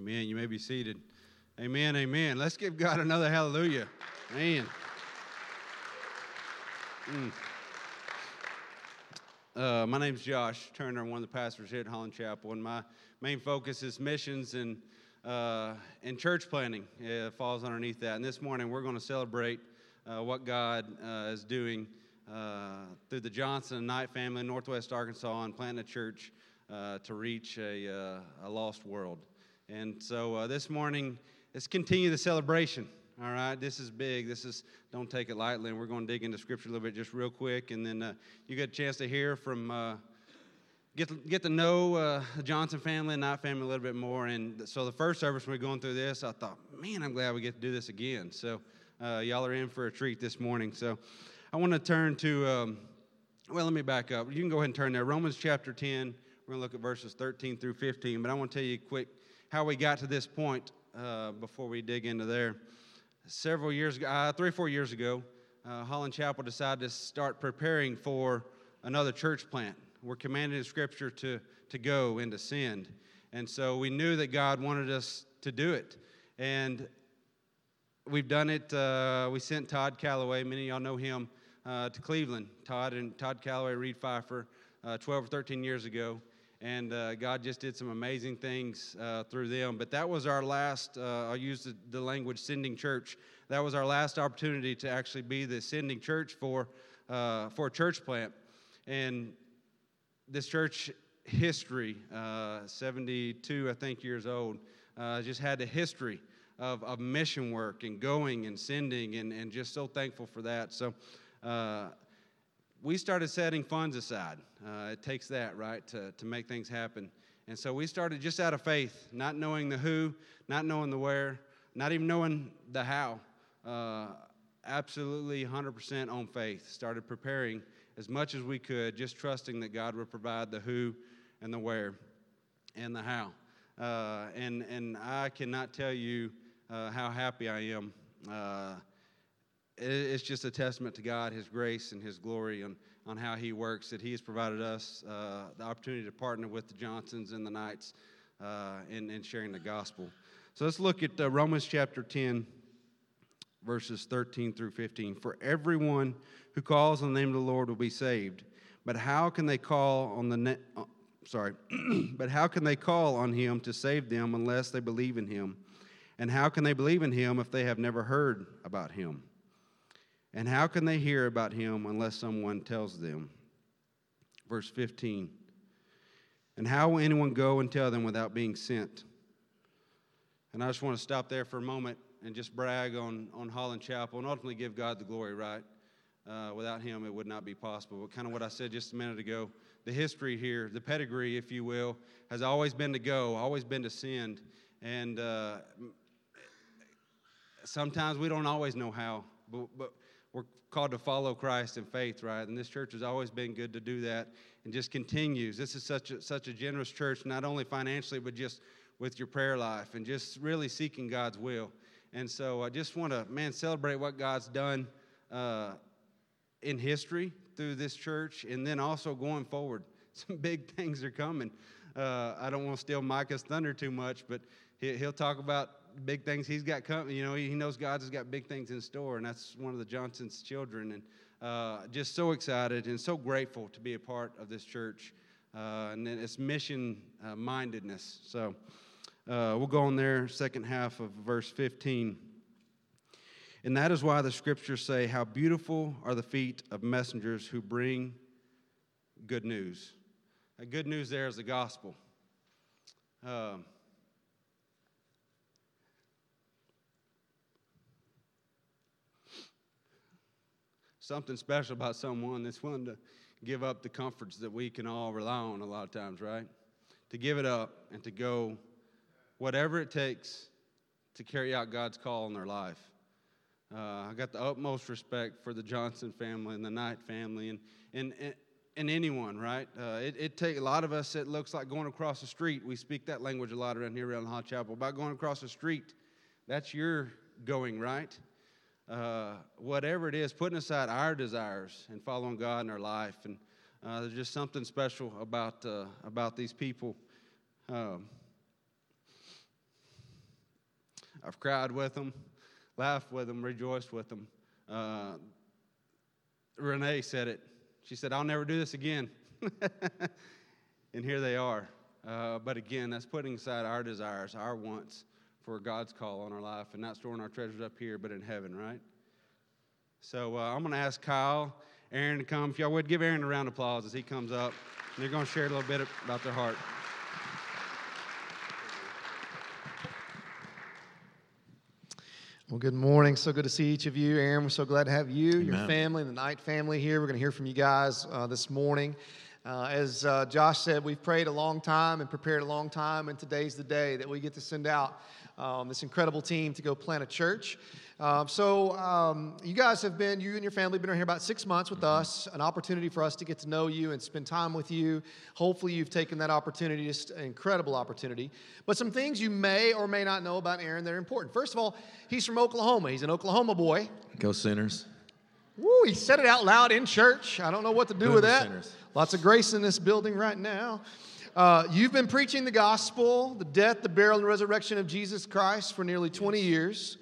Amen. You may be seated. Amen. Amen. Let's give God another hallelujah. Man. Mm. Uh, my name's Josh Turner. I'm one of the pastors here at Holland Chapel, and my main focus is missions and uh, and church planting. It falls underneath that. And this morning we're going to celebrate uh, what God uh, is doing uh, through the Johnson and Knight family in Northwest Arkansas and planting a church uh, to reach a, a lost world. And so uh, this morning, let's continue the celebration. All right, this is big. This is don't take it lightly, and we're going to dig into scripture a little bit just real quick, and then uh, you get a chance to hear from, uh, get get to know uh, the Johnson family and Knight family a little bit more. And so the first service we are going through this, I thought, man, I'm glad we get to do this again. So uh, y'all are in for a treat this morning. So I want to turn to, um, well, let me back up. You can go ahead and turn there. Romans chapter 10. We're going to look at verses 13 through 15, but I want to tell you a quick how we got to this point uh, before we dig into there. Several years ago, uh, three or four years ago, uh, Holland Chapel decided to start preparing for another church plant. We're commanded in Scripture to, to go and to send. And so we knew that God wanted us to do it. And we've done it. Uh, we sent Todd Calloway, many of y'all know him, uh, to Cleveland. Todd and Todd Calloway, Reed Pfeiffer, uh, 12 or 13 years ago and uh, God just did some amazing things uh, through them. But that was our last, uh, I'll use the, the, language sending church. That was our last opportunity to actually be the sending church for, uh, for a church plant. And this church history, uh, 72, I think, years old, uh, just had a history of, of mission work and going and sending, and, and just so thankful for that. So, we started setting funds aside. Uh, it takes that, right, to, to make things happen. And so we started just out of faith, not knowing the who, not knowing the where, not even knowing the how. Uh, absolutely 100% on faith. Started preparing as much as we could, just trusting that God would provide the who and the where and the how. Uh, and, and I cannot tell you uh, how happy I am uh, it's just a testament to God, His grace, and His glory on, on how He works, that He has provided us uh, the opportunity to partner with the Johnsons and the Knights uh, in, in sharing the gospel. So let's look at uh, Romans chapter 10, verses 13 through 15. For everyone who calls on the name of the Lord will be saved. But how can they call on the na- uh, sorry, but how can they call on him to save them unless they believe in him? And how can they believe in him if they have never heard about him? And how can they hear about him unless someone tells them? Verse 15. And how will anyone go and tell them without being sent? And I just want to stop there for a moment and just brag on, on Holland Chapel and ultimately give God the glory, right? Uh, without him, it would not be possible. But kind of what I said just a minute ago the history here, the pedigree, if you will, has always been to go, always been to send. And uh, sometimes we don't always know how, but, but we're called to follow Christ in faith, right? And this church has always been good to do that and just continues. This is such a, such a generous church, not only financially, but just with your prayer life and just really seeking God's will. And so I just want to, man, celebrate what God's done uh, in history through this church and then also going forward. Some big things are coming. Uh, I don't want to steal Micah's thunder too much, but he, will talk about big things he's got coming. You know, he, he knows God's got big things in store, and that's one of the Johnson's children. And uh, just so excited and so grateful to be a part of this church uh, and its mission uh, mindedness. So uh, we'll go on there, second half of verse 15. And that is why the scriptures say, How beautiful are the feet of messengers who bring good news. The good news there is the gospel. Um, something special about someone that's willing to give up the comforts that we can all rely on a lot of times, right? To give it up and to go whatever it takes to carry out God's call in their life. Uh, I got the utmost respect for the Johnson family and the Knight family and, and, and, and anyone, right? Uh, it, it take a lot of us, it looks like going across the street. We speak that language a lot around here around Holland Chapel about going across the street. That's your going, right? uh, whatever it is, putting aside our desires and following God in our life. And uh, there's just something special about, uh, about these people. Um, I've cried with them, laughed with them, rejoiced with them. Uh, Renee said it. She said, I'll never do this again. and here they are. Uh, but again, that's putting aside our desires, our wants for God's call on our life and not storing our treasures up here, but in heaven, right? So uh, I'm going to ask Kyle, Aaron to come. If y'all would give Aaron a round of applause as he comes up. They're going to share a little bit about their heart. Well, good morning. So good to see each of you. Aaron, we're so glad to have you, Amen. your family, the Knight family here. We're going to hear from you guys uh, this morning. Uh, as uh, Josh said, we've prayed a long time and prepared a long time, and today's the day that we get to send out um, this incredible team to go plant a church. Uh, so, um, you guys have been, you and your family have been around here about six months with us, an opportunity for us to get to know you and spend time with you. Hopefully, you've taken that opportunity, just an incredible opportunity. But some things you may or may not know about Aaron that are important. First of all, he's from Oklahoma, he's an Oklahoma boy. Go Sooners. Woo, he said it out loud in church. I don't know what to do with that. Sinners. Lots of grace in this building right now. Uh, you've been preaching the gospel, the death, the burial, and resurrection of Jesus Christ for nearly 20 years.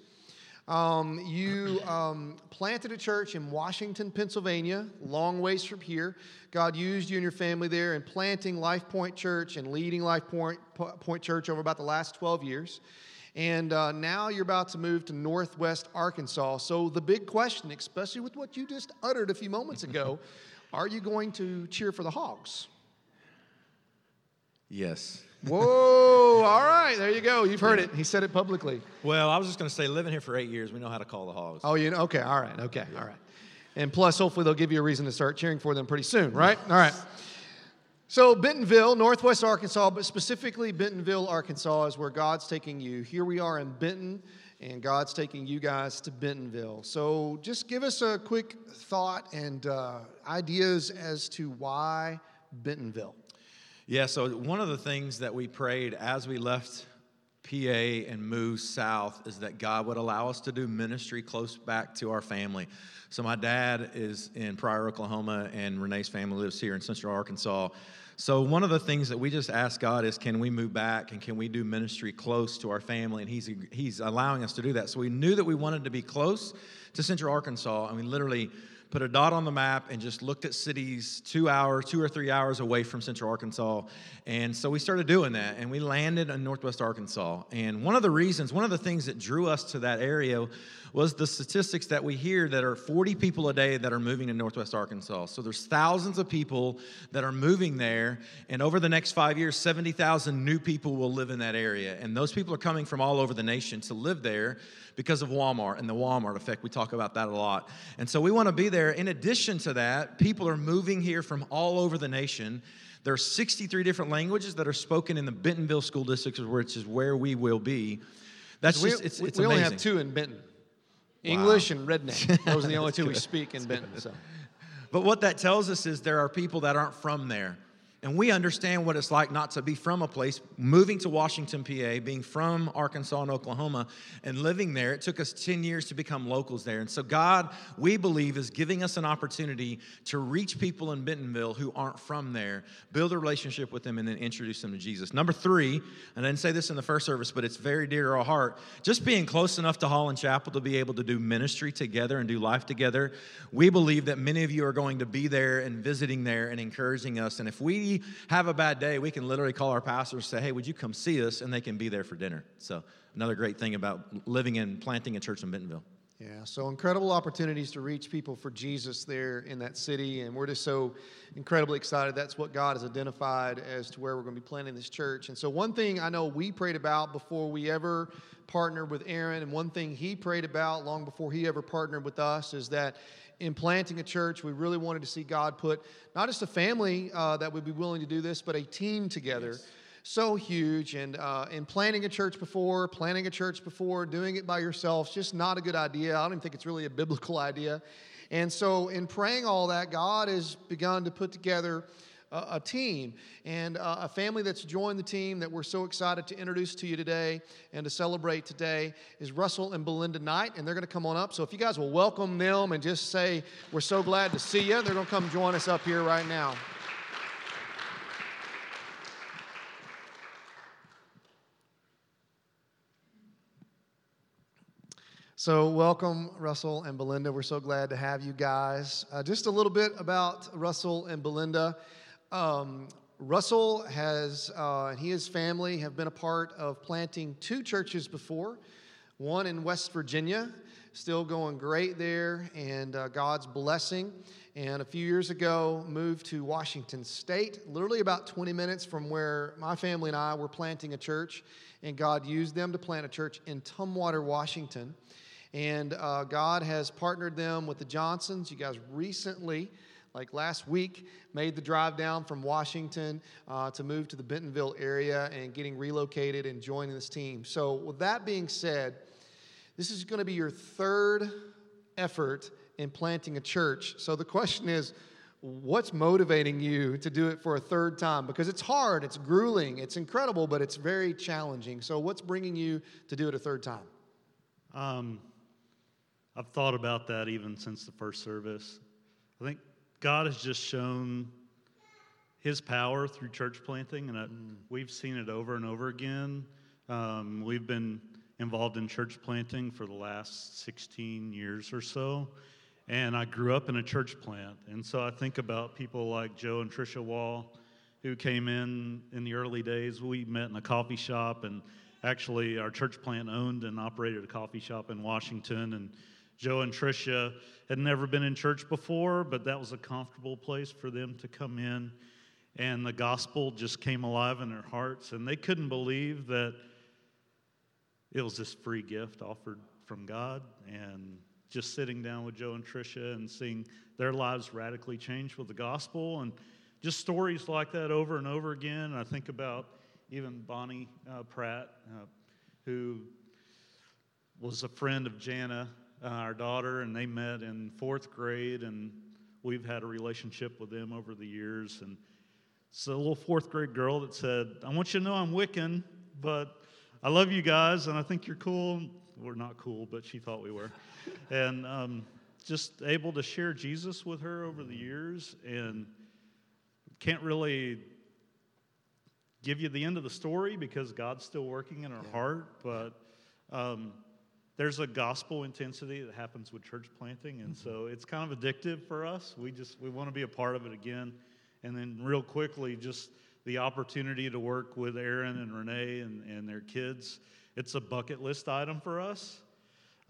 Um, you um, planted a church in Washington, Pennsylvania, long ways from here. God used you and your family there in planting Life Point Church and leading Life Point, Point Church over about the last 12 years. And uh, now you're about to move to Northwest Arkansas. So, the big question, especially with what you just uttered a few moments ago, are you going to cheer for the Hogs? Yes. Whoa, all right, there you go. You've heard it. He said it publicly. Well, I was just going to say, living here for eight years, we know how to call the Hogs. Oh, you know? Okay, all right, okay, all right. And plus, hopefully, they'll give you a reason to start cheering for them pretty soon, right? All right. So, Bentonville, Northwest Arkansas, but specifically Bentonville, Arkansas, is where God's taking you. Here we are in Benton, and God's taking you guys to Bentonville. So, just give us a quick thought and uh, ideas as to why Bentonville. Yeah, so one of the things that we prayed as we left PA and moved south is that God would allow us to do ministry close back to our family. So my dad is in Pryor, Oklahoma, and Renee's family lives here in Central Arkansas. So one of the things that we just ask God is, can we move back and can we do ministry close to our family? And He's He's allowing us to do that. So we knew that we wanted to be close to Central Arkansas, and we literally put a dot on the map and just looked at cities two hours, two or three hours away from Central Arkansas. And so we started doing that and we landed in Northwest Arkansas. And one of the reasons, one of the things that drew us to that area was the statistics that we hear that are 40 people a day that are moving to Northwest Arkansas. So there's thousands of people that are moving there. And over the next five years, 70,000 new people will live in that area. And those people are coming from all over the nation to live there because of Walmart and the Walmart effect. We talk about that a lot. And so we want to be there. In addition to that, people are moving here from all over the nation. There are 63 different languages that are spoken in the Bentonville School District, which is where we will be. That's just, it's, it's we amazing. only have two in Benton English wow. and redneck. Those are the only two we speak in Benton. So. But what that tells us is there are people that aren't from there. And we understand what it's like not to be from a place, moving to Washington, PA, being from Arkansas and Oklahoma, and living there. It took us 10 years to become locals there. And so, God, we believe, is giving us an opportunity to reach people in Bentonville who aren't from there, build a relationship with them, and then introduce them to Jesus. Number three, and I didn't say this in the first service, but it's very dear to our heart, just being close enough to Holland Chapel to be able to do ministry together and do life together. We believe that many of you are going to be there and visiting there and encouraging us. And if we have a bad day, we can literally call our pastor and say, hey, would you come see us? And they can be there for dinner. So, another great thing about living and planting a church in Bentonville. Yeah, so incredible opportunities to reach people for Jesus there in that city. And we're just so incredibly excited. That's what God has identified as to where we're going to be planting this church. And so, one thing I know we prayed about before we ever partnered with Aaron, and one thing he prayed about long before he ever partnered with us, is that in planting a church, we really wanted to see God put not just a family uh, that would be willing to do this, but a team together. Yes. So huge. And uh, in planning a church before, planning a church before, doing it by yourself, just not a good idea. I don't even think it's really a biblical idea. And so, in praying all that, God has begun to put together a, a team and uh, a family that's joined the team that we're so excited to introduce to you today and to celebrate today is Russell and Belinda Knight, and they're going to come on up. So if you guys will welcome them and just say, We're so glad to see you, they're going to come join us up here right now. So, welcome, Russell and Belinda. We're so glad to have you guys. Uh, just a little bit about Russell and Belinda. Um, Russell has, uh, and he and his family have been a part of planting two churches before, one in West Virginia, still going great there, and uh, God's blessing. And a few years ago, moved to Washington State, literally about 20 minutes from where my family and I were planting a church, and God used them to plant a church in Tumwater, Washington. And uh, God has partnered them with the Johnsons. You guys recently, like last week, made the drive down from Washington uh, to move to the Bentonville area and getting relocated and joining this team. So, with that being said, this is going to be your third effort in planting a church. So, the question is, what's motivating you to do it for a third time? Because it's hard, it's grueling, it's incredible, but it's very challenging. So, what's bringing you to do it a third time? Um, I've thought about that even since the first service. I think God has just shown His power through church planting, and I, we've seen it over and over again. Um, we've been involved in church planting for the last 16 years or so, and I grew up in a church plant. And so I think about people like Joe and Tricia Wall, who came in in the early days. We met in a coffee shop, and actually, our church plant owned and operated a coffee shop in Washington, and Joe and Tricia had never been in church before, but that was a comfortable place for them to come in. And the gospel just came alive in their hearts, and they couldn't believe that it was this free gift offered from God. And just sitting down with Joe and Tricia and seeing their lives radically change with the gospel, and just stories like that over and over again. And I think about even Bonnie uh, Pratt, uh, who was a friend of Jana uh, our daughter, and they met in fourth grade, and we've had a relationship with them over the years. And it's a little fourth grade girl that said, I want you to know I'm Wiccan, but I love you guys, and I think you're cool. We're not cool, but she thought we were. and um, just able to share Jesus with her over the years, and can't really give you the end of the story because God's still working in her yeah. heart, but. Um, there's a gospel intensity that happens with church planting and so it's kind of addictive for us. We just we want to be a part of it again. And then real quickly just the opportunity to work with aaron and renee and, and their kids. It's a bucket list item for us.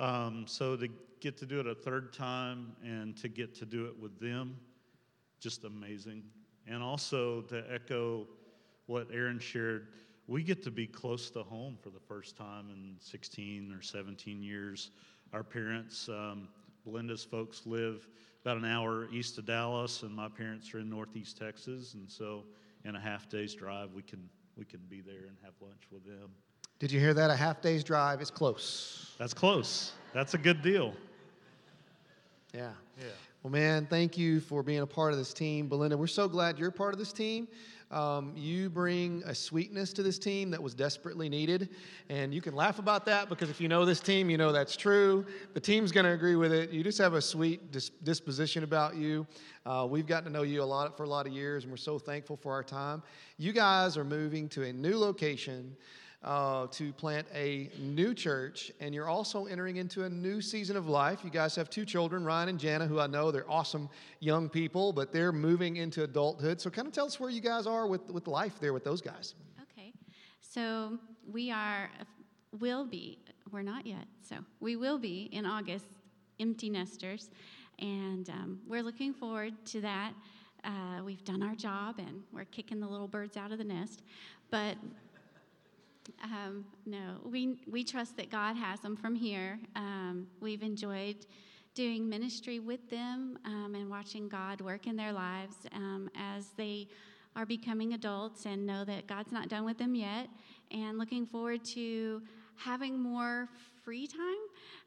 Um, so to get to do it a third time and to get to do it with them just amazing. And also to echo what aaron shared we get to be close to home for the first time in 16 or 17 years. Our parents, um, Belinda's folks, live about an hour east of Dallas, and my parents are in Northeast Texas, and so in a half day's drive, we can we can be there and have lunch with them. Did you hear that? A half day's drive is close. That's close. That's a good deal. Yeah. Yeah. Well, man, thank you for being a part of this team. Belinda, we're so glad you're part of this team. Um, you bring a sweetness to this team that was desperately needed. And you can laugh about that because if you know this team, you know that's true. The team's going to agree with it. You just have a sweet dis- disposition about you. Uh, we've gotten to know you a lot for a lot of years, and we're so thankful for our time. You guys are moving to a new location uh, to plant a new church, and you're also entering into a new season of life. You guys have two children, Ryan and Jana, who I know they're awesome young people, but they're moving into adulthood. So, kind of tell us where you guys are with, with life there with those guys. Okay. So, we are, will be, we're not yet, so we will be in August empty nesters, and um, we're looking forward to that. Uh, we've done our job and we're kicking the little birds out of the nest. But um, no, we, we trust that God has them from here. Um, we've enjoyed doing ministry with them um, and watching God work in their lives um, as they are becoming adults and know that God's not done with them yet. And looking forward to having more free time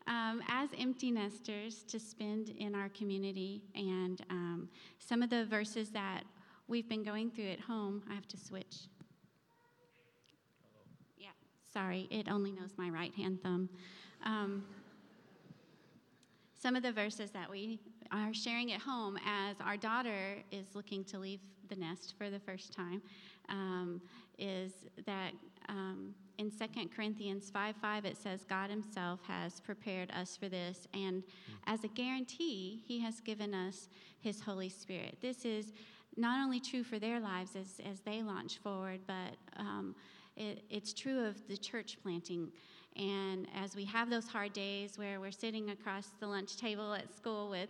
um, as empty nesters to spend in our community. And um, some of the verses that we've been going through at home, I have to switch. Sorry, it only knows my right hand thumb. Um, some of the verses that we are sharing at home as our daughter is looking to leave the nest for the first time um, is that um, in 2 Corinthians 5 5, it says, God Himself has prepared us for this. And as a guarantee, He has given us His Holy Spirit. This is not only true for their lives as, as they launch forward, but um, it, it's true of the church planting. And as we have those hard days where we're sitting across the lunch table at school with,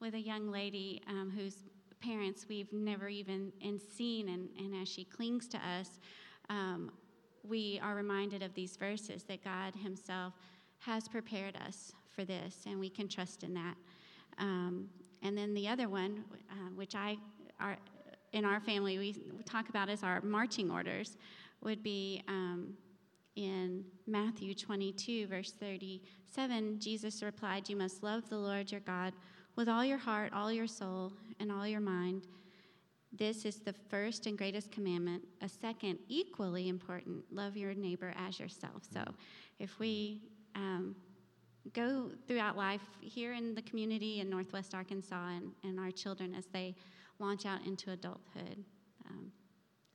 with a young lady um, whose parents we've never even seen, and, and as she clings to us, um, we are reminded of these verses that God Himself has prepared us for this, and we can trust in that. Um, and then the other one, uh, which I are in our family we talk about as our marching orders, would be um, in Matthew 22, verse 37. Jesus replied, "You must love the Lord your God with all your heart, all your soul, and all your mind." This is the first and greatest commandment. A second, equally important, love your neighbor as yourself. So if we um, go throughout life here in the community in Northwest Arkansas and, and our children as they launch out into adulthood, um,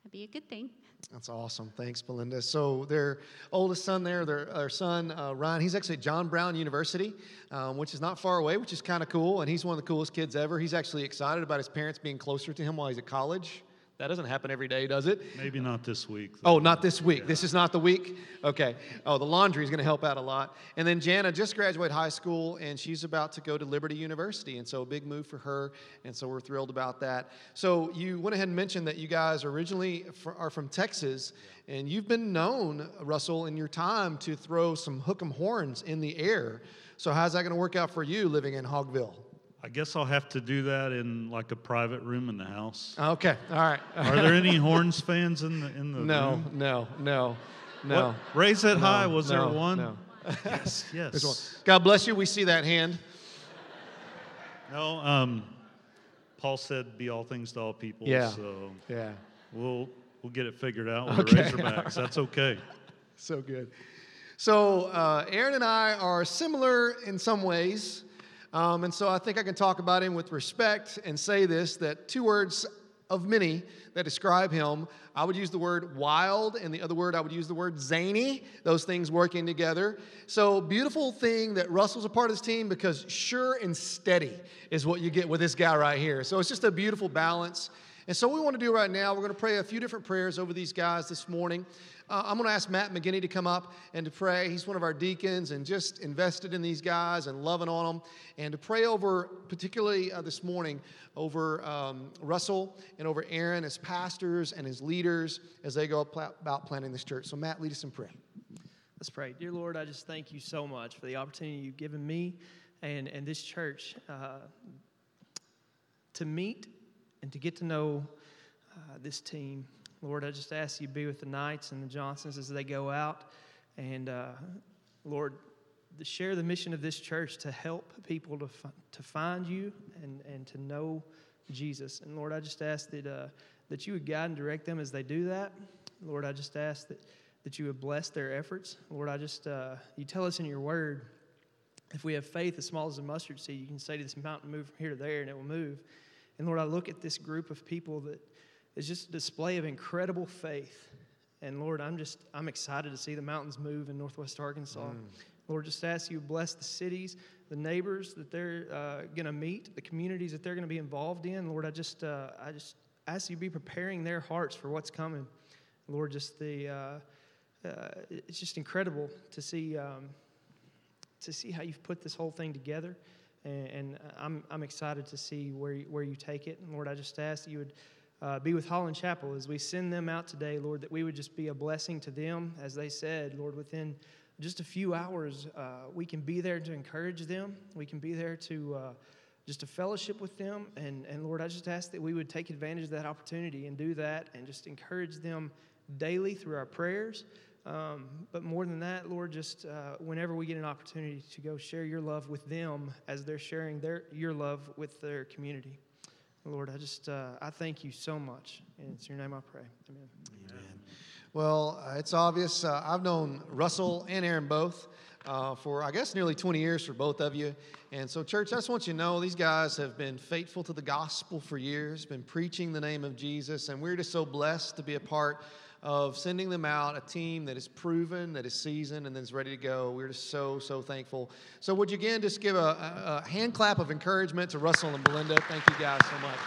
that'd be a good thing. That's awesome. Thanks, Belinda. So their oldest son there, their, their son uh, Ryan, he's actually at John Brown University, um, which is not far away, which is kind of cool. And he's one of the coolest kids ever. He's actually excited about his parents being closer to him while he's at college. That doesn't happen every day, does it? Maybe not this week. though. Oh, not this week. This is not the week? Okay. Oh, the laundry is going to help out a lot. And then Jana just graduated high school and she's about to go to Liberty University. And so a big move for her. And so we're thrilled about that. So you went ahead and mentioned that you guys originally are from Texas. And you've been known, Russell, in your time to throw some hook 'em horns in the air. So how's that going to work out for you living in Hogville? I guess I'll have to do that in like a private room in the house. Okay. All right. Are there any Horns fans in the in the No, room? no, no, no. What? Raise it high. Was no, there one? no. Yes. Yes. God bless you. We see that hand. No. Um, Paul said, "Be all things to all people." Yeah. So Yeah. we'll we'll get it figured out with Okay. the Razorbacks. That's okay. So good. So, uh, Aaron and I are similar in some ways. Um, and so I think I can talk about him with respect and say this that two words of many that describe him, I would use the word wild, and the other word I would use the word zany, those things working together. So, beautiful thing that Russell's a part of this team because sure and steady is what you get with this guy right here. So, it's just a beautiful balance. And so, what we want to do right now, we're going to pray a few different prayers over these guys this morning. Uh, I'm going to ask Matt McGinney to come up and to pray. He's one of our deacons and just invested in these guys and loving on them. And to pray over, particularly uh, this morning, over um, Russell and over Aaron as pastors and as leaders as they go about planting this church. So, Matt, lead us in prayer. Let's pray. Dear Lord, I just thank you so much for the opportunity you've given me and, and this church uh, to meet and to get to know uh, this team. Lord, I just ask you to be with the Knights and the Johnsons as they go out. And uh, Lord, to share the mission of this church to help people to, fi- to find you and, and to know Jesus. And Lord, I just ask that, uh, that you would guide and direct them as they do that. Lord, I just ask that, that you would bless their efforts. Lord, I just, uh, you tell us in your word, if we have faith as small as a mustard seed, you can say to this mountain, move from here to there, and it will move. And Lord, I look at this group of people that is just a display of incredible faith. And Lord, I'm just, I'm excited to see the mountains move in Northwest Arkansas. Lord, just ask you bless the cities, the neighbors that they're uh, going to meet, the communities that they're going to be involved in. Lord, I just, uh, I just ask you be preparing their hearts for what's coming. Lord, just the, uh, uh, it's just incredible to see, um, to see how you've put this whole thing together. And, I'm, I'm excited to see where you, where you take it. And Lord, I just ask that you would uh, be with Holland Chapel as we send them out today, Lord, that we would just be a blessing to them. As they said, Lord, within just a few hours, uh, we can be there to encourage them. We can be there to uh, just to fellowship with them. And, and Lord, I just ask that we would take advantage of that opportunity and do that and just encourage them daily through our prayers. Um, but more than that, Lord, just uh, whenever we get an opportunity to go share your love with them as they're sharing their, your love with their community. Lord, I just, uh, I thank you so much. And it's your name I pray. Amen. Well, uh, it's obvious. Uh, I've known Russell and Aaron both uh, for, I guess, nearly 20 years for both of you. And so, church, I just want you to know these guys have been faithful to the gospel for years, been preaching the name of Jesus, and we're just so blessed to be a part of sending them out, a team that is proven, that is seasoned, and that's ready to go. We're just so, so thankful. So, would you again just give a, a, a hand clap of encouragement to Russell and Belinda? Thank you guys so much.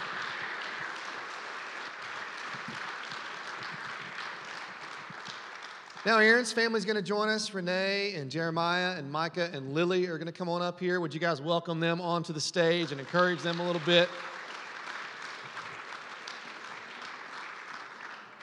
Now, Aaron's family is going to join us. Renee and Jeremiah and Micah and Lily are going to come on up here. Would you guys welcome them onto the stage and encourage them a little bit?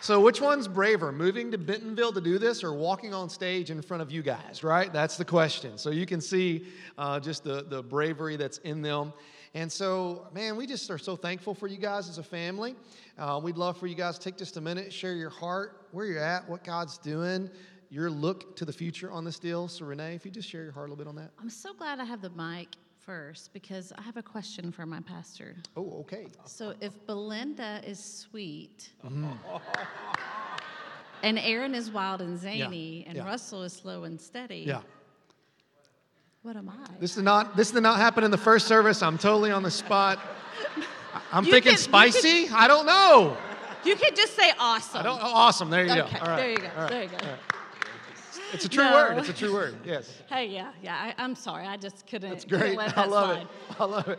So, which one's braver, moving to Bentonville to do this or walking on stage in front of you guys, right? That's the question. So, you can see uh, just the, the bravery that's in them. And so, man, we just are so thankful for you guys as a family. Uh, we'd love for you guys to take just a minute, share your heart, where you're at, what God's doing, your look to the future on this deal. So, Renee, if you just share your heart a little bit on that. I'm so glad I have the mic first because I have a question for my pastor. Oh, okay. So, if Belinda is sweet, mm-hmm. and Aaron is wild and zany, and yeah. Russell is slow and steady, Yeah. what am I? This did not this did not happen in the first service. I'm totally on the spot. I'm You thinking spicy. I don't know. you could just say awesome. I don't. Oh, awesome. There you Okay, go. Right. there you go, right. there you go. It's a true No. word. It's a true word. Yes. Hey, yeah, yeah. I, I'm sorry. I just couldn't, That's couldn't great. let I love slide. it. I love it.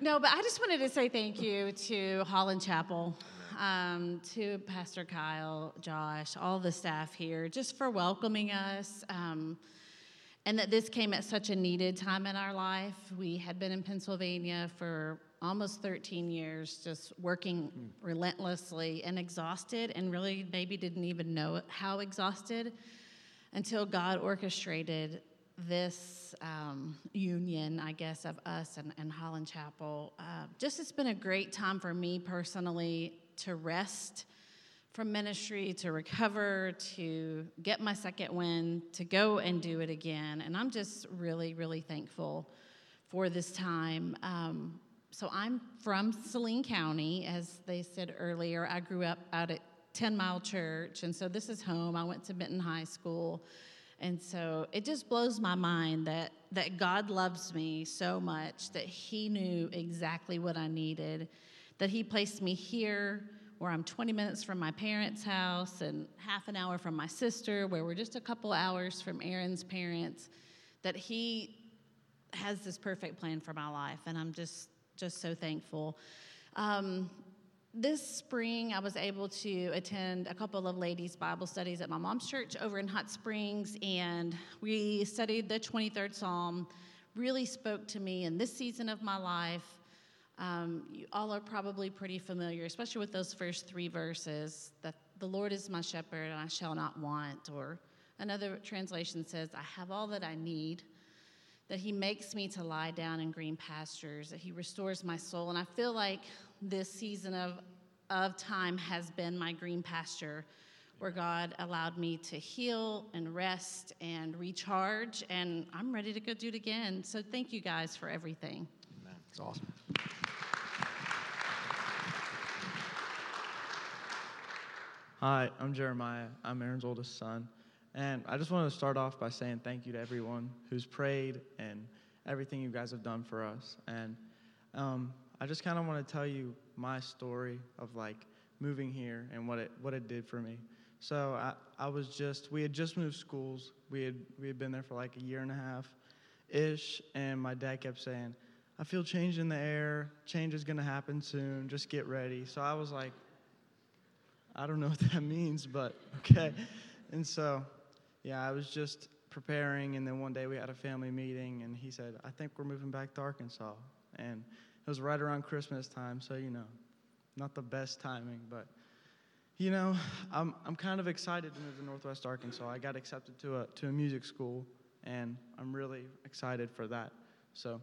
No, but I just wanted to say thank you to Holland Chapel, um, to Pastor Kyle, Josh, all the staff here, just for welcoming us. Um, and that this came at such a needed time in our life. We had been in Pennsylvania for almost 13 years, just working relentlessly and exhausted, and really maybe didn't even know how exhausted until God orchestrated this um, union, I guess, of us and, and Holland Chapel. Uh, just it's been a great time for me personally to rest from ministry, to recover, to get my second win, to go and do it again. And I'm just really, really thankful for this time. Um, so I'm from Saline County, as they said earlier. I grew up out at 10 Mile Church, and so this is home. I went to Benton High School. And so it just blows my mind that, that God loves me so much that He knew exactly what I needed, that He placed me here where I'm 20 minutes from my parents' house and half an hour from my sister, where we're just a couple hours from Aaron's parents, that He has this perfect plan for my life. And I'm just, just so thankful. Um, this spring, I was able to attend a couple of ladies' Bible studies at my mom's church over in Hot Springs, and we studied the 23rd Psalm. Really spoke to me in this season of my life. Um, you all are probably pretty familiar, especially with those first three verses that the Lord is my shepherd and I shall not want. Or another translation says, I have all that I need that he makes me to lie down in green pastures, that he restores my soul. And I feel like this season of, of time has been my green pasture where God allowed me to heal and rest and recharge. And I'm ready to go do it again. So thank you guys for everything. It's awesome. Hi, I'm Jeremiah. I'm Aaron's oldest son. And I just want to start off by saying thank you to everyone who's prayed and everything you guys have done for us. And um, I just kind of want to tell you my story of like moving here and what it what it did for me. So I, I was just we had just moved schools. We had we had been there for like a year and a half ish, and my dad kept saying, "I feel change in the air. Change is gonna happen soon. Just get ready." So I was like, I don't know what that means, but okay. And so, yeah, I was just preparing, and then one day we had a family meeting, and he said, I think we're moving back to Arkansas. And it was right around Christmas time, so, you know, not the best timing, but, you know, I'm, I'm kind of excited to move to Northwest Arkansas. I got accepted to a, to a music school, and I'm really excited for that. So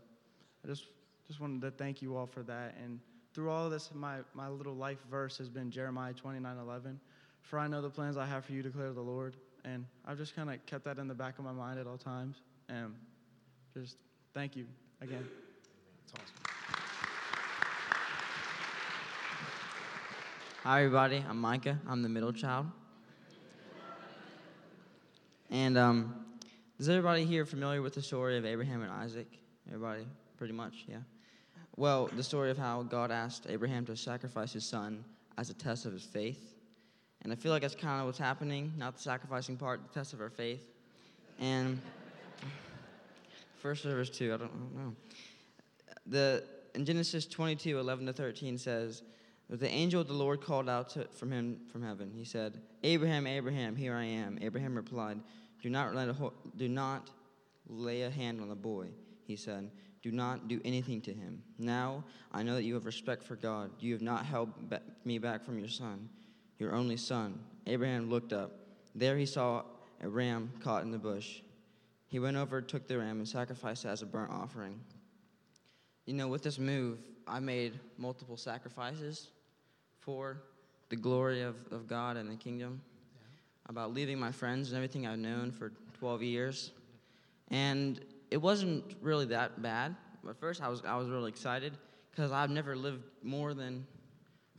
I just, just wanted to thank you all for that. And through all of this, my, my little life verse has been Jeremiah 29 11. For I know the plans I have for you, declare the Lord. And I've just kind of kept that in the back of my mind at all times. And just thank you again. Awesome. Hi, everybody. I'm Micah. I'm the middle child. And um, is everybody here familiar with the story of Abraham and Isaac? Everybody, pretty much, yeah. Well, the story of how God asked Abraham to sacrifice his son as a test of his faith. And I feel like that's kind of what's happening, not the sacrificing part, the test of our faith. And first service too, I don't, I don't know. The, in Genesis 22, 11 to 13 says, the angel of the Lord called out to, from him from heaven. He said, Abraham, Abraham, here I am. Abraham replied, Do not, let a ho- do not lay a hand on the boy. He said, Do not do anything to him. Now I know that you have respect for God. You have not held ba- me back from your son, your only son. Abraham looked up. There he saw a ram caught in the bush. He went over, took the ram, and sacrificed it as a burnt offering. You know, with this move, I made multiple sacrifices for the glory of, of God and the kingdom, about leaving my friends and everything I've known for 12 years. And it wasn't really that bad. At first, I was, I was really excited because I've never lived more than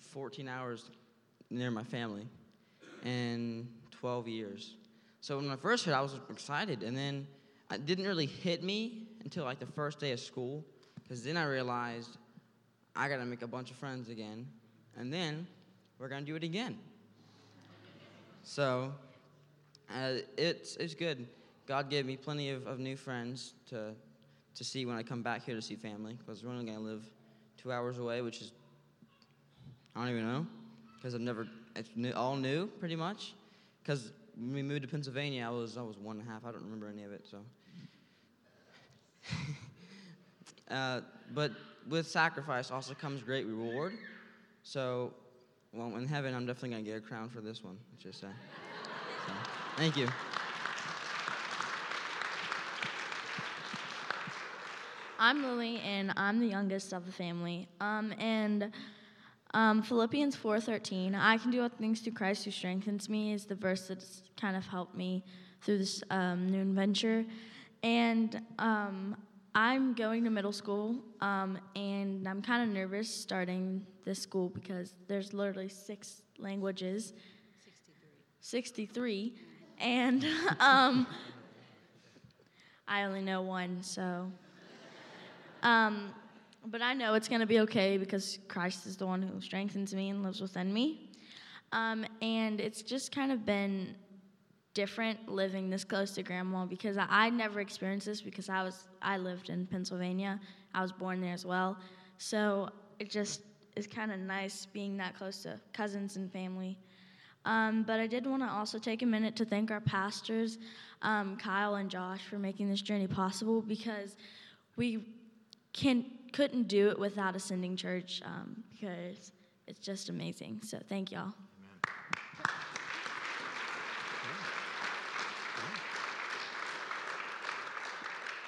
14 hours near my family in 12 years. So when I first heard, I was excited, and then uh, it didn't really hit me until like the first day of school, because then I realized I got to make a bunch of friends again, and then we're gonna do it again. So uh, it's it's good. God gave me plenty of, of new friends to to see when I come back here to see family, because we're only gonna live two hours away, which is I don't even know, because I've never it's new, all new pretty much. Because when we moved to Pennsylvania, I was I was one and a half. I don't remember any of it, so. uh, but with sacrifice also comes great reward. So, well, in heaven, I'm definitely going to get a crown for this one, just say. So, thank you. I'm Lily, and I'm the youngest of the family. Um, and um, Philippians 4:13, I can do all things through Christ who strengthens me, is the verse that's kind of helped me through this um, new adventure. And um, I'm going to middle school, um, and I'm kind of nervous starting this school because there's literally six languages. 63. 63. And um, I only know one, so. Um, but I know it's going to be okay because Christ is the one who strengthens me and lives within me. Um, and it's just kind of been different living this close to grandma because I, I never experienced this because I was I lived in Pennsylvania. I was born there as well. So it just is kind of nice being that close to cousins and family. Um, but I did want to also take a minute to thank our pastors, um, Kyle and Josh, for making this journey possible because we can couldn't do it without Ascending Church um, because it's just amazing. So thank y'all.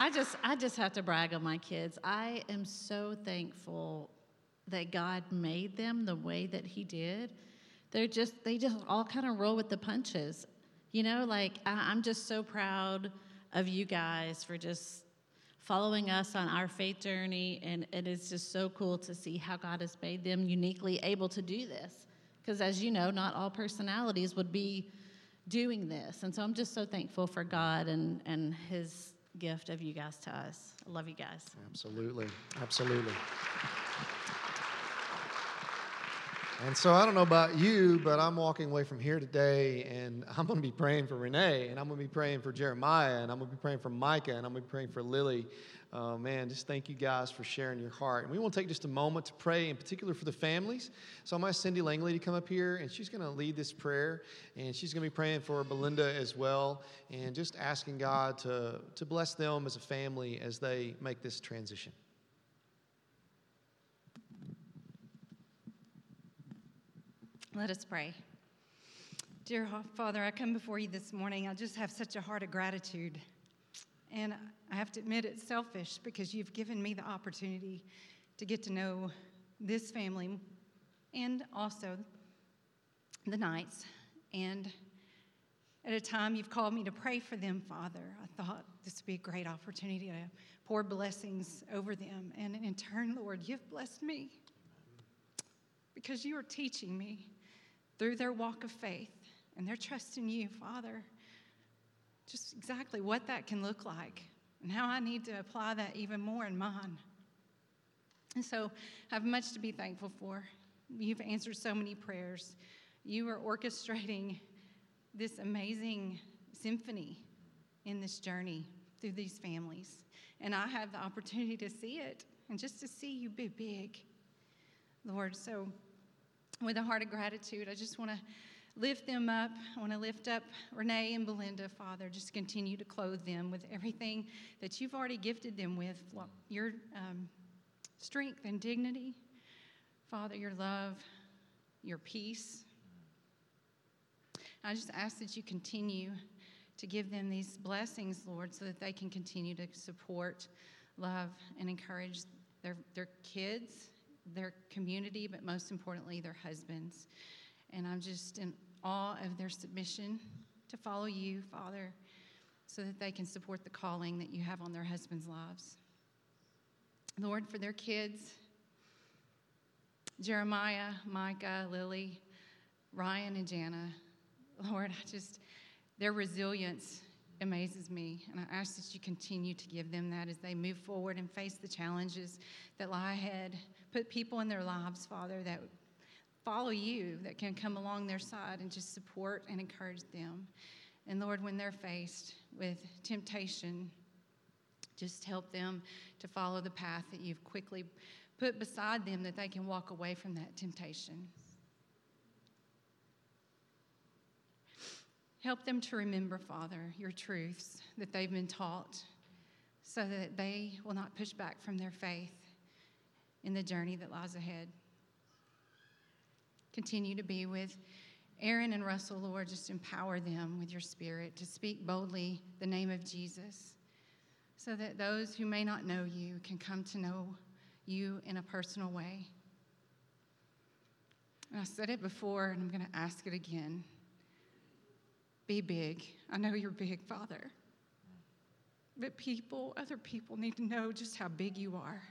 I just I just have to brag on my kids. I am so thankful that God made them the way that he did. They're just they just all kind of roll with the punches. You know, like I, I'm just so proud of you guys for just following us on our faith journey and it is just so cool to see how God has made them uniquely able to do this. Because as you know, not all personalities would be doing this. And so I'm just so thankful for God and, and his gift of you guys to us. I love you guys. Absolutely. Absolutely. And so I don't know about you, but I'm walking away from here today and I'm going to be praying for Renee and I'm going to be praying for Jeremiah and I'm going to be praying for Micah and I'm going to be praying for Lily. Uh, man, just thank you guys for sharing your heart. And we want to take just a moment to pray, in particular for the families. So I'm going to Cindy Langley to come up here and she's going to lead this prayer and she's going to be praying for Belinda as well and just asking God to, to bless them as a family as they make this transition. Let us pray. Dear Father, I come before you this morning. I just have such a heart of gratitude. And I have to admit it's selfish because you've given me the opportunity to get to know this family and also the Knights. And at a time you've called me to pray for them, Father, I thought this would be a great opportunity to pour blessings over them. And in turn, Lord, you've blessed me because you are teaching me through their walk of faith and their trust in you, Father, exactly what that can look like and how I need to apply that even more in mine. And so I have much to be thankful for. You've answered so many prayers. you are orchestrating this amazing symphony in this journey through these families. And I have the opportunity to see it and just to see you be big, Lord. So, with a heart of gratitude, I just want to lift them up. I want to lift up Renee and Belinda, Father. Just continue to clothe them with everything that you've already gifted them with your um, strength and dignity, Father, your love, your peace. I just ask that you continue to give them these blessings, Lord, so that they can continue to support, love, and encourage their, their kids, their community, but most importantly, their husbands. And I'm just in awe of their submission to follow you, Father, so that they can support the calling that you have on their husbands' lives. Lord, for their kids, Jeremiah, Micah, Lily, Ryan, and Jana, Lord, I just, their resilience amazes me. And I ask that you continue to give them that as they move forward and face the challenges that lie ahead. Put people in their lives, Father, that follow you, that can come along their side and just support and encourage them. And Lord, when they're faced with temptation, just help them to follow the path that you've quickly put beside them that they can walk away from that temptation. Help them to remember, Father, your truths that they've been taught so that they will not push back from their faith in the journey that lies ahead. Continue to be with Aaron and Russell, Lord. Just empower them with your spirit to speak boldly the name of Jesus so that those who may not know you can come to know you in a personal way. And I said it before, and I'm going to ask it again. Be big. I know you're big, Father. But people, other people need to know just how big you are.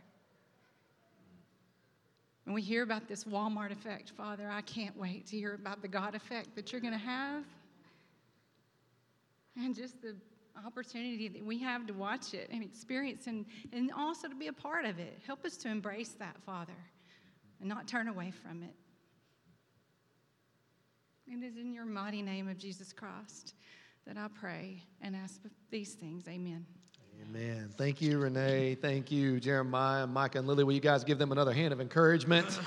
When we hear about this Walmart effect, Father, I can't wait to hear about the God effect that you're going to have. And just the opportunity that we have to watch it and experience and, and also to be a part of it. Help us to embrace that, Father, and not turn away from it. It is in your mighty name of Jesus Christ that I pray and ask these things. Amen. Amen. Thank you, Renee. Thank you, Jeremiah, Micah, and Lily. Will you guys give them another hand of encouragement?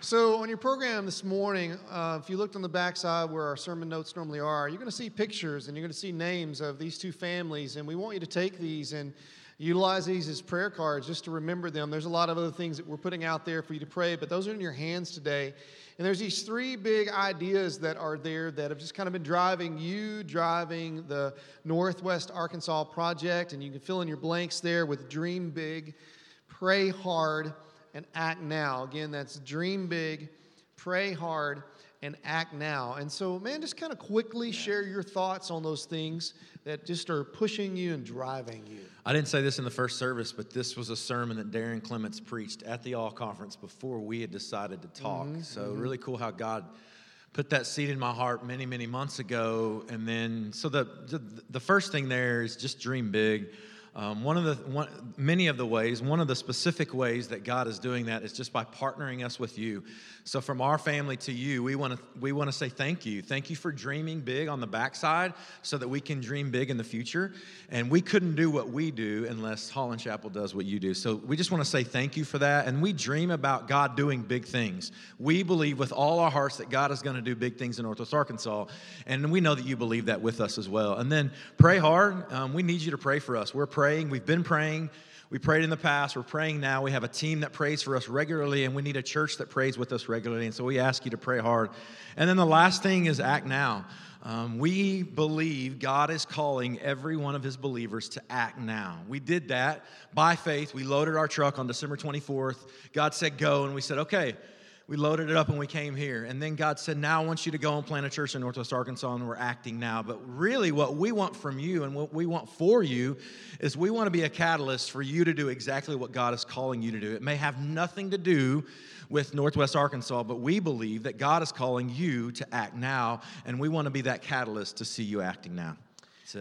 So, on your program this morning, uh, if you looked on the backside where our sermon notes normally are, you're going to see pictures and you're going to see names of these two families. And we want you to take these and utilize these as prayer cards just to remember them. There's a lot of other things that we're putting out there for you to pray, but those are in your hands today. And there's these three big ideas that are there that have just kind of been driving you, driving the Northwest Arkansas Project. And you can fill in your blanks there with dream big, pray hard, and act now. Again, that's dream big, pray hard, and act now. And so, man, just kind of quickly share your thoughts on those things that just are pushing you and driving you. I didn't say this in the first service, but this was a sermon that Darren Clements preached at the All Conference before we had decided to talk. Mm-hmm, so, mm-hmm. really cool how God put that seed in my heart many, many months ago. And then, so the, the, the first thing there is just dream big. Um, one of the one, many of the ways, one of the specific ways that God is doing that is just by partnering us with you. So from our family to you, we want to we want to say thank you. Thank you for dreaming big on the backside, so that we can dream big in the future. And we couldn't do what we do unless Holland Chapel does what you do. So we just want to say thank you for that. And we dream about God doing big things. We believe with all our hearts that God is going to do big things in Northwest Arkansas, and we know that you believe that with us as well. And then pray hard. Um, we need you to pray for us. We're praying. We've been praying. We prayed in the past. We're praying now. We have a team that prays for us regularly, and we need a church that prays with us regularly. And so we ask you to pray hard. And then the last thing is act now. Um, we believe God is calling every one of his believers to act now. We did that by faith. We loaded our truck on December 24th. God said, Go. And we said, Okay we loaded it up and we came here. And then God said, Now I want you to go and plant a church in Northwest Arkansas, and we're acting now. But really, what we want from you and what we want for you is we want to be a catalyst for you to do exactly what God is calling you to do. It may have nothing to do with Northwest Arkansas, but we believe that God is calling you to act now, and we want to be that catalyst to see you acting now.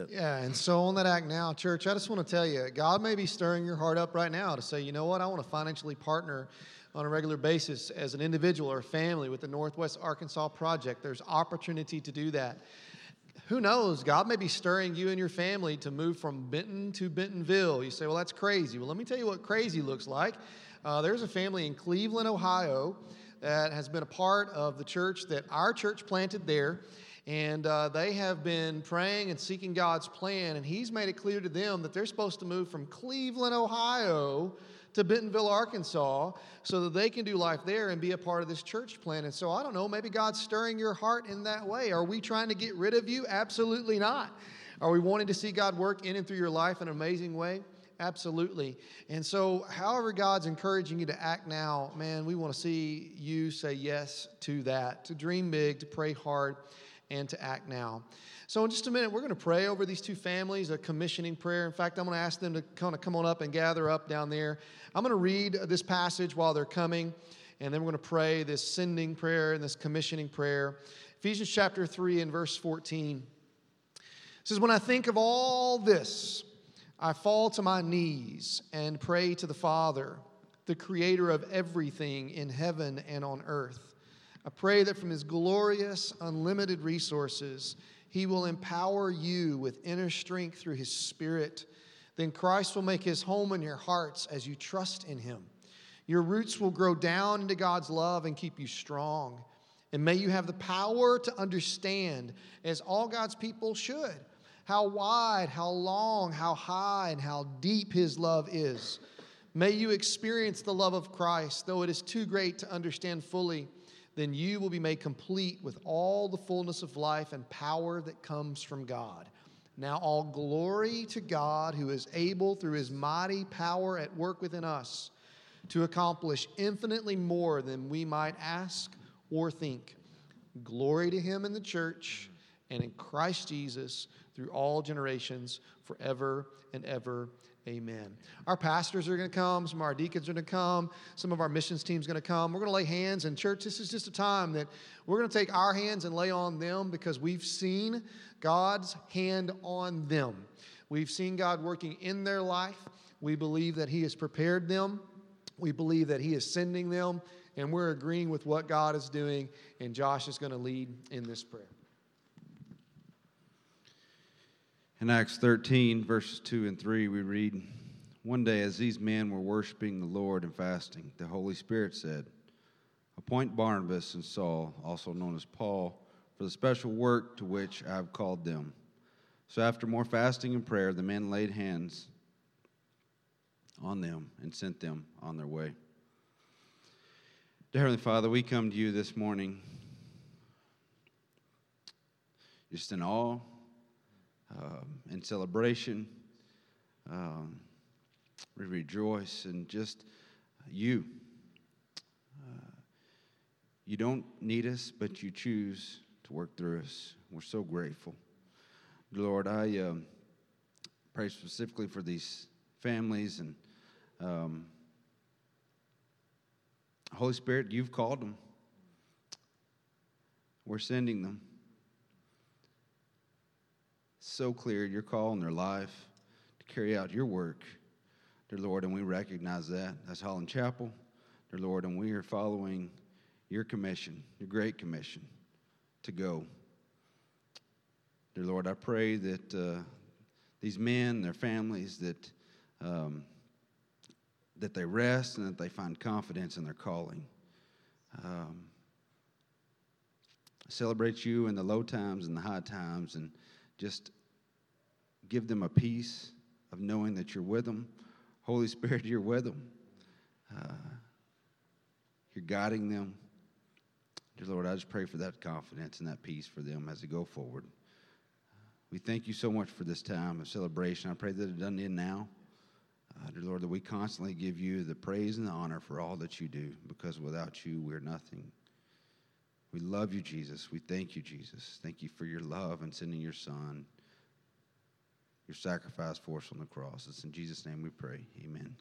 Yeah, and so on that act now, church, I just want to tell you, God may be stirring your heart up right now to say, you know what, I want to financially partner on a regular basis as an individual or a family with the Northwest Arkansas Project. There's opportunity to do that. Who knows? God may be stirring you and your family to move from Benton to Bentonville. You say, well, that's crazy. Well, let me tell you what crazy looks like. Uh, there's a family in Cleveland, Ohio, that has been a part of the church that our church planted there. And uh, they have been praying and seeking God's plan. And He's made it clear to them that they're supposed to move from Cleveland, Ohio to Bentonville, Arkansas, so that they can do life there and be a part of this church plan. And so I don't know, maybe God's stirring your heart in that way. Are we trying to get rid of you? Absolutely not. Are we wanting to see God work in and through your life in an amazing way? Absolutely. And so, however, God's encouraging you to act now, man, we want to see you say yes to that, to dream big, to pray hard, and to act now. So, in just a minute, we're going to pray over these two families, a commissioning prayer. In fact, I'm going to ask them to kind of come on up and gather up down there. I'm going to read this passage while they're coming, and then we're going to pray this sending prayer and this commissioning prayer. Ephesians chapter 3 and verse 14 says, When I think of all this, I fall to my knees and pray to the Father, the creator of everything in heaven and on earth. I pray that from his glorious, unlimited resources, he will empower you with inner strength through his Spirit. Then Christ will make his home in your hearts as you trust in him. Your roots will grow down into God's love and keep you strong. And may you have the power to understand, as all God's people should how wide, how long, how high, and how deep His love is. May you experience the love of Christ, though it is too great to understand fully. Then you will be made complete with all the fullness of life and power that comes from God. Now, all glory to God who is able, through his mighty power at work within us, to accomplish infinitely more than we might ask or think. Glory to him in the church and in Christ Jesus through all generations, forever and ever. Amen. Our pastors are going to come. Some of our deacons are going to come. Some of our missions teams are going to come. We're going to lay hands. And, church, this is just a time that we're going to take our hands and lay on them because we've seen God's hand on them. We've seen God working in their life. We believe that He has prepared them. We believe that He is sending them. And we're agreeing with what God is doing. And Josh is going to lead in this prayer. In Acts 13, verses 2 and 3, we read One day, as these men were worshiping the Lord and fasting, the Holy Spirit said, Appoint Barnabas and Saul, also known as Paul, for the special work to which I have called them. So, after more fasting and prayer, the men laid hands on them and sent them on their way. Dear Heavenly Father, we come to you this morning just in awe um, in celebration. Um, we rejoice in just you. Uh, you don't need us, but you choose to work through us. We're so grateful. Lord, I um, pray specifically for these families and um, Holy Spirit, you've called them. We're sending them so clear your call in their life to carry out your work, dear Lord, and we recognize that. That's Holland Chapel, dear Lord, and we are following your commission, your great commission to go. Dear Lord, I pray that uh, these men, their families, that um, that they rest and that they find confidence in their calling. Um, celebrate you in the low times and the high times, and just give them a peace of knowing that you're with them. Holy Spirit, you're with them. Uh, you're guiding them. Dear Lord, I just pray for that confidence and that peace for them as they go forward. We thank you so much for this time of celebration. I pray that it doesn't end now. Uh, dear Lord, that we constantly give you the praise and the honor for all that you do, because without you, we're nothing. We love you, Jesus. We thank you, Jesus. Thank you for your love and sending your Son your sacrifice for us on the cross. It's in Jesus' name we pray. Amen.